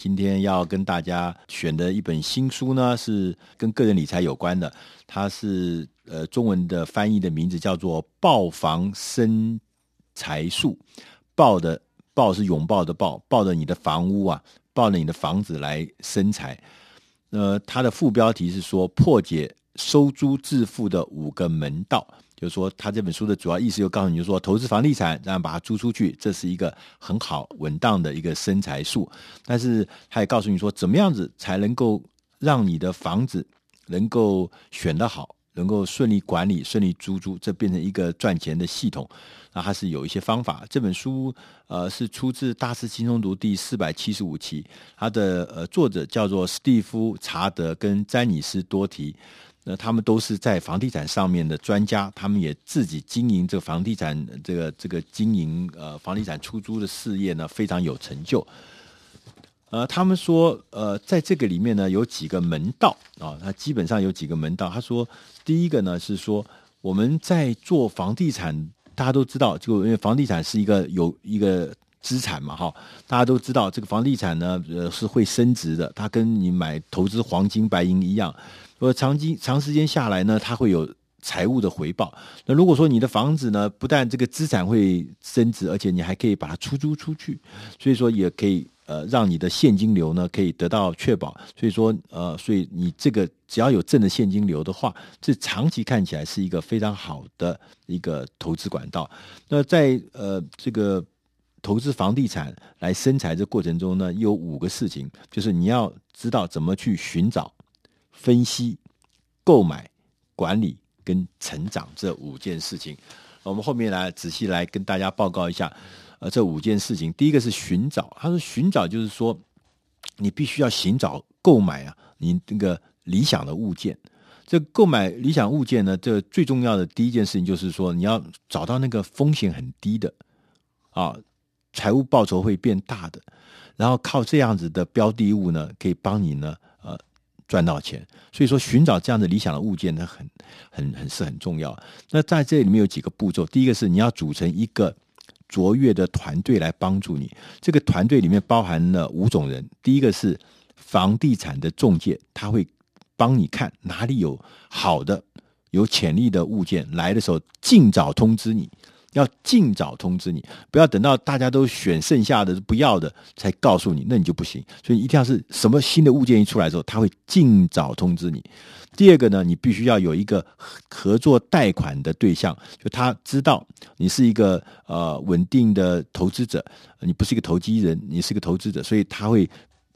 今天要跟大家选的一本新书呢，是跟个人理财有关的。它是呃中文的翻译的名字叫做《抱房生财术》，抱的抱是拥抱的抱，抱着你的房屋啊，抱着你的房子来生财。呃，它的副标题是说破解收租致富的五个门道。就是说，他这本书的主要意思就告诉你，就说，投资房地产，然后把它租出去，这是一个很好稳当的一个生财术。但是，他也告诉你说，怎么样子才能够让你的房子能够选得好，能够顺利管理、顺利租租，这变成一个赚钱的系统。那它是有一些方法。这本书呃是出自《大师轻松读》第四百七十五期，它的呃作者叫做史蒂夫·查德跟詹尼斯·多提。那他们都是在房地产上面的专家，他们也自己经营这个房地产，这个这个经营呃房地产出租的事业呢，非常有成就。呃，他们说，呃，在这个里面呢，有几个门道啊，他基本上有几个门道。他说，第一个呢是说，我们在做房地产，大家都知道，就因为房地产是一个有一个资产嘛，哈，大家都知道这个房地产呢，呃，是会升值的，它跟你买投资黄金白银一样。说长期长时间下来呢，它会有财务的回报。那如果说你的房子呢，不但这个资产会升值，而且你还可以把它出租出去，所以说也可以呃让你的现金流呢可以得到确保。所以说呃，所以你这个只要有正的现金流的话，这长期看起来是一个非常好的一个投资管道。那在呃这个投资房地产来生财这过程中呢，有五个事情，就是你要知道怎么去寻找。分析、购买、管理跟成长这五件事情，我们后面来仔细来跟大家报告一下。呃，这五件事情，第一个是寻找。他说，寻找就是说，你必须要寻找购买啊，你那个理想的物件。这购买理想物件呢，这最重要的第一件事情就是说，你要找到那个风险很低的啊，财务报酬会变大的，然后靠这样子的标的物呢，可以帮你呢。赚到钱，所以说寻找这样的理想的物件，它很、很、很是很重要。那在这里面有几个步骤，第一个是你要组成一个卓越的团队来帮助你。这个团队里面包含了五种人，第一个是房地产的中介，他会帮你看哪里有好的、有潜力的物件，来的时候尽早通知你。要尽早通知你，不要等到大家都选剩下的不要的才告诉你，那你就不行。所以一定要是什么新的物件一出来的时候，他会尽早通知你。第二个呢，你必须要有一个合作贷款的对象，就他知道你是一个呃稳定的投资者，你不是一个投机人，你是个投资者，所以他会。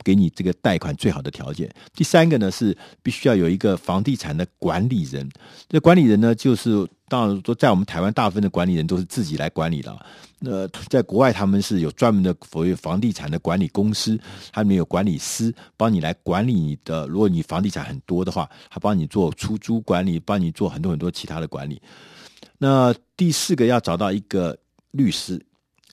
给你这个贷款最好的条件。第三个呢，是必须要有一个房地产的管理人。这管理人呢，就是当然说，在我们台湾大部分的管理人都是自己来管理的。那在国外，他们是有专门的所谓房地产的管理公司，他们有管理师帮你来管理你的。如果你房地产很多的话，他帮你做出租管理，帮你做很多很多其他的管理。那第四个要找到一个律师。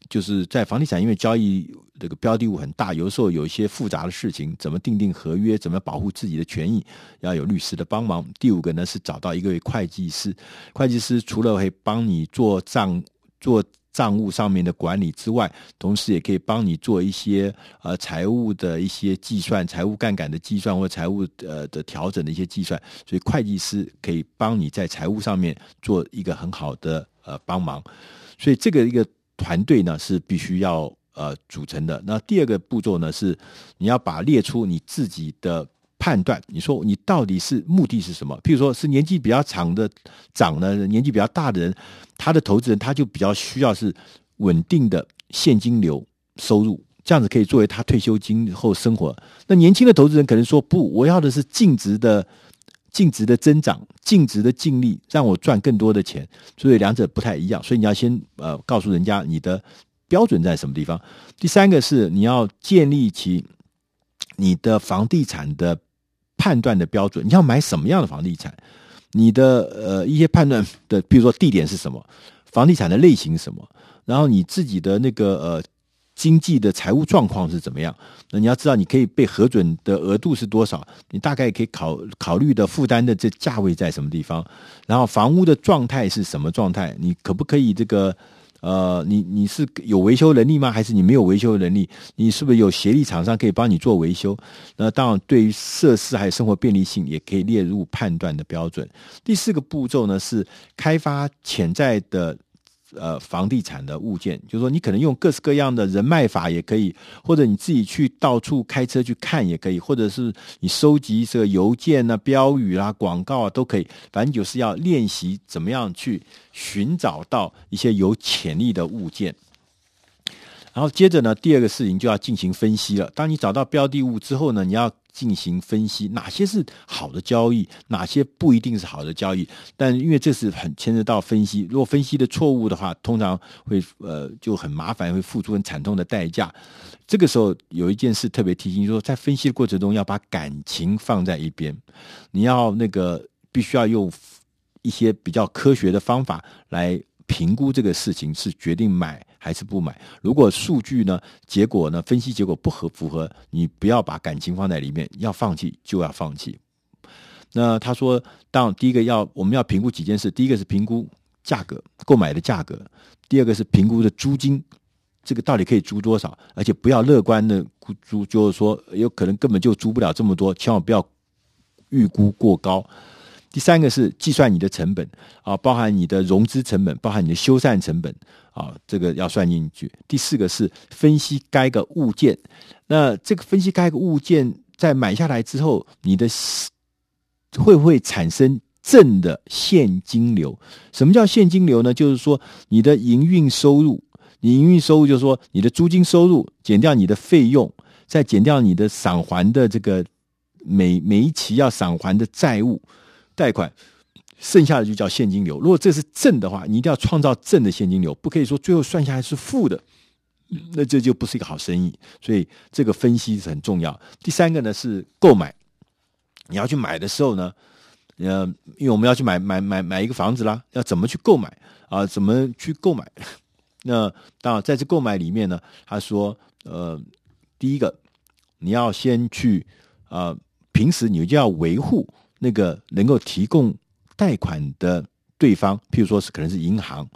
就是在房地产，因为交易这个标的物很大，有时候有一些复杂的事情，怎么订定合约，怎么保护自己的权益，要有律师的帮忙。第五个呢是找到一个会计师，会计师除了会帮你做账、做账务上面的管理之外，同时也可以帮你做一些呃财务的一些计算、财务杠杆的计算或财务呃的调整的一些计算。所以会计师可以帮你在财务上面做一个很好的呃帮忙。所以这个一个。团队呢是必须要呃组成的。那第二个步骤呢是你要把列出你自己的判断。你说你到底是目的是什么？譬如说是年纪比较长的长呢，年纪比较大的人，他的投资人他就比较需要是稳定的现金流收入，这样子可以作为他退休金后生活。那年轻的投资人可能说不，我要的是净值的。净值的增长，净值的净利，让我赚更多的钱，所以两者不太一样。所以你要先呃告诉人家你的标准在什么地方。第三个是你要建立起你的房地产的判断的标准。你要买什么样的房地产？你的呃一些判断的，比如说地点是什么，房地产的类型什么，然后你自己的那个呃。经济的财务状况是怎么样？那你要知道，你可以被核准的额度是多少？你大概可以考考虑的负担的这价位在什么地方？然后房屋的状态是什么状态？你可不可以这个呃，你你是有维修能力吗？还是你没有维修能力？你是不是有协力厂商可以帮你做维修？那当然，对于设施还有生活便利性，也可以列入判断的标准。第四个步骤呢，是开发潜在的。呃，房地产的物件，就是说你可能用各式各样的人脉法也可以，或者你自己去到处开车去看也可以，或者是你收集这个邮件啊、标语啊、广告啊都可以。反正就是要练习怎么样去寻找到一些有潜力的物件。然后接着呢，第二个事情就要进行分析了。当你找到标的物之后呢，你要。进行分析，哪些是好的交易，哪些不一定是好的交易。但因为这是很牵扯到分析，如果分析的错误的话，通常会呃就很麻烦，会付出很惨痛的代价。这个时候有一件事特别提醒，说在分析的过程中要把感情放在一边，你要那个必须要用一些比较科学的方法来评估这个事情，是决定买。还是不买？如果数据呢？结果呢？分析结果不合符合，你不要把感情放在里面，要放弃就要放弃。那他说，当第一个要我们要评估几件事，第一个是评估价格，购买的价格；第二个是评估的租金，这个到底可以租多少？而且不要乐观的估租，就是说有可能根本就租不了这么多，千万不要预估过高。第三个是计算你的成本啊，包含你的融资成本，包含你的修缮成本啊，这个要算进去。第四个是分析该个物件，那这个分析该个物件在买下来之后，你的会不会产生正的现金流？什么叫现金流呢？就是说你的营运收入，你营运收入就是说你的租金收入减掉你的费用，再减掉你的偿还的这个每每一期要偿还的债务。贷款剩下的就叫现金流。如果这是正的话，你一定要创造正的现金流，不可以说最后算下来是负的，那这就不是一个好生意。所以这个分析是很重要。第三个呢是购买，你要去买的时候呢，呃，因为我们要去买买买买一个房子啦，要怎么去购买啊？怎么去购买？那当然在这购买里面呢，他说，呃，第一个你要先去啊、呃，平时你就要维护。那个能够提供贷款的对方，譬如说是可能是银行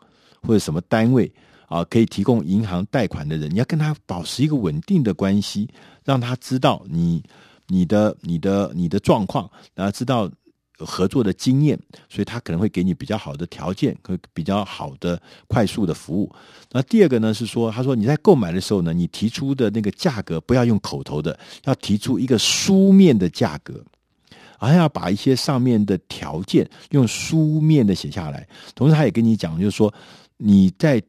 或者什么单位啊，可以提供银行贷款的人，你要跟他保持一个稳定的关系，让他知道你你的你的你的状况，然后知道合作的经验，所以他可能会给你比较好的条件和比较好的快速的服务。那第二个呢是说，他说你在购买的时候呢，你提出的那个价格不要用口头的，要提出一个书面的价格。还要把一些上面的条件用书面的写下来，同时他也跟你讲，就是说你在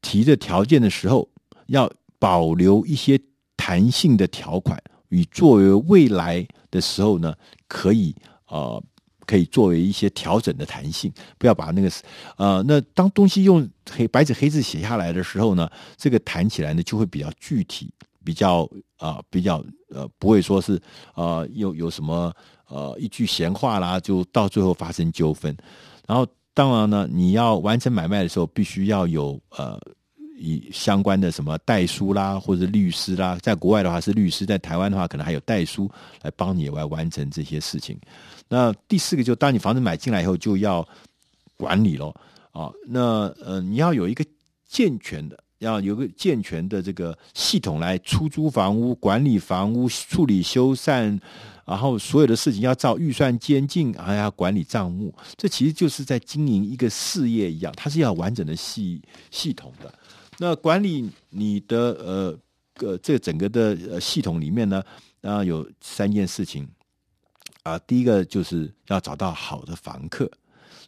提的条件的时候，要保留一些弹性的条款，与作为未来的时候呢，可以呃可以作为一些调整的弹性，不要把那个呃那当东西用黑白纸黑字写下来的时候呢，这个谈起来呢就会比较具体，比较啊、比较呃不会说是呃有有什么。呃，一句闲话啦，就到最后发生纠纷。然后，当然呢，你要完成买卖的时候，必须要有呃，以相关的什么代书啦，或者律师啦。在国外的话是律师，在台湾的话可能还有代书来帮你来完成这些事情。那第四个，就当你房子买进来以后，就要管理咯。啊。那呃，你要有一个健全的，要有个健全的这个系统来出租房屋、管理房屋、处理修缮。然后所有的事情要照预算监禁，还要管理账目，这其实就是在经营一个事业一样，它是要完整的系系统的。那管理你的呃个这整个的系统里面呢，当然有三件事情啊。第一个就是要找到好的房客，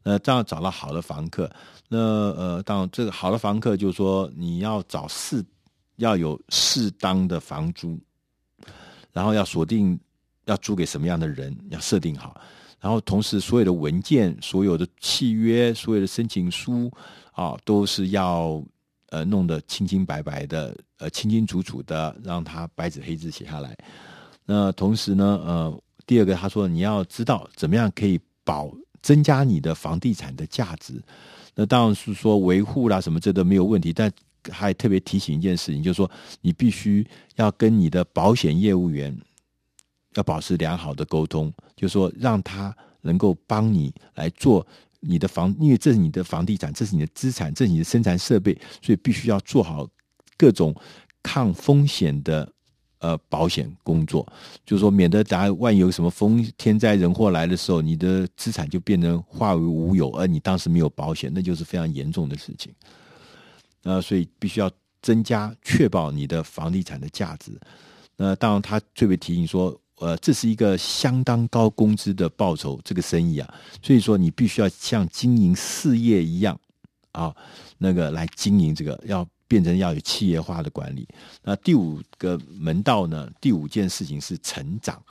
那这样找到好的房客，那呃当然这个好的房客就是说你要找适要有适当的房租，然后要锁定。要租给什么样的人，要设定好，然后同时所有的文件、所有的契约、所有的申请书啊，都是要呃弄得清清白白的，呃清清楚楚的，让他白纸黑字写下来。那同时呢，呃，第二个他说你要知道怎么样可以保增加你的房地产的价值。那当然是说维护啦什么这都没有问题，但还特别提醒一件事情，就是说你必须要跟你的保险业务员。要保持良好的沟通，就是说让他能够帮你来做你的房，因为这是你的房地产，这是你的资产，这是你的生产设备，所以必须要做好各种抗风险的呃保险工作，就是说，免得大家万有什么风天灾人祸来的时候，你的资产就变成化为乌有，而你当时没有保险，那就是非常严重的事情。呃，所以必须要增加确保你的房地产的价值。那当然，他特别提醒说。呃，这是一个相当高工资的报酬，这个生意啊，所以说你必须要像经营事业一样啊，那个来经营这个，要变成要有企业化的管理。那第五个门道呢，第五件事情是成长。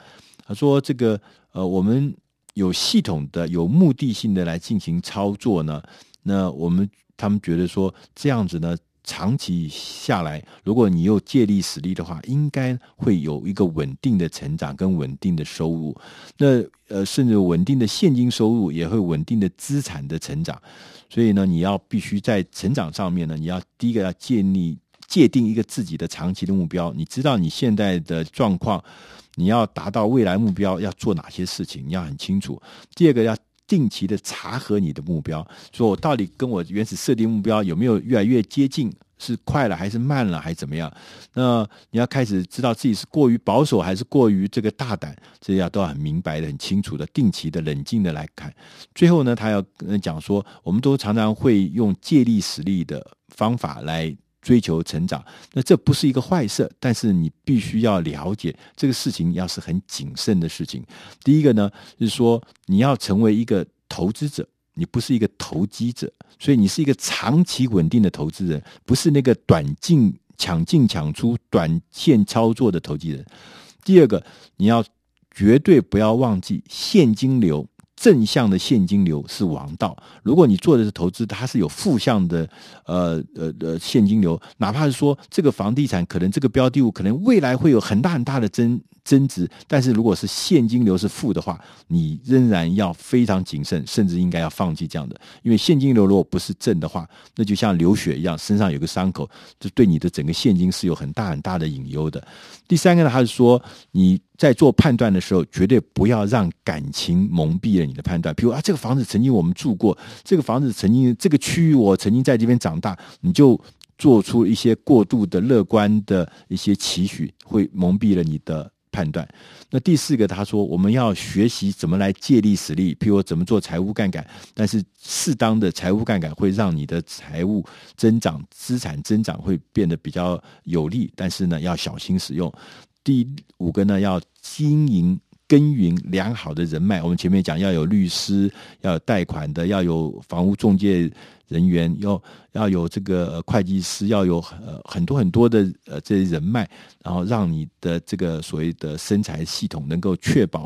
他说这个呃，我们有系统的、有目的性的来进行操作呢，那我们他们觉得说这样子呢。长期下来，如果你又借力使力的话，应该会有一个稳定的成长跟稳定的收入。那呃，甚至稳定的现金收入，也会稳定的资产的成长。所以呢，你要必须在成长上面呢，你要第一个要建立界定一个自己的长期的目标。你知道你现在的状况，你要达到未来目标要做哪些事情，你要很清楚。第二个要。定期的查核你的目标，说我到底跟我原始设定目标有没有越来越接近？是快了还是慢了还是怎么样？那你要开始知道自己是过于保守还是过于这个大胆，这些都很明白的、很清楚的、定期的、冷静的来看。最后呢，他要讲说，我们都常常会用借力使力的方法来。追求成长，那这不是一个坏事，但是你必须要了解这个事情，要是很谨慎的事情。第一个呢，是说你要成为一个投资者，你不是一个投机者，所以你是一个长期稳定的投资人，不是那个短进抢进抢出、短线操作的投机人。第二个，你要绝对不要忘记现金流。正向的现金流是王道。如果你做的是投资，它是有负向的，呃呃呃现金流，哪怕是说这个房地产可能这个标的物可能未来会有很大很大的增增值，但是如果是现金流是负的话，你仍然要非常谨慎，甚至应该要放弃这样的。因为现金流如果不是正的话，那就像流血一样，身上有个伤口，就对你的整个现金是有很大很大的隐忧的。第三个呢，还是说你。在做判断的时候，绝对不要让感情蒙蔽了你的判断。比如啊，这个房子曾经我们住过，这个房子曾经这个区域我曾经在这边长大，你就做出一些过度的乐观的一些期许，会蒙蔽了你的判断。那第四个，他说我们要学习怎么来借力使力，譬如怎么做财务杠杆，但是适当的财务杠杆会让你的财务增长、资产增长会变得比较有利，但是呢，要小心使用。第五个呢，要经营耕耘良好的人脉。我们前面讲要有律师，要有贷款的，要有房屋中介人员，要要有这个会计师，要有呃很多很多的呃这些人脉，然后让你的这个所谓的生财系统能够确保。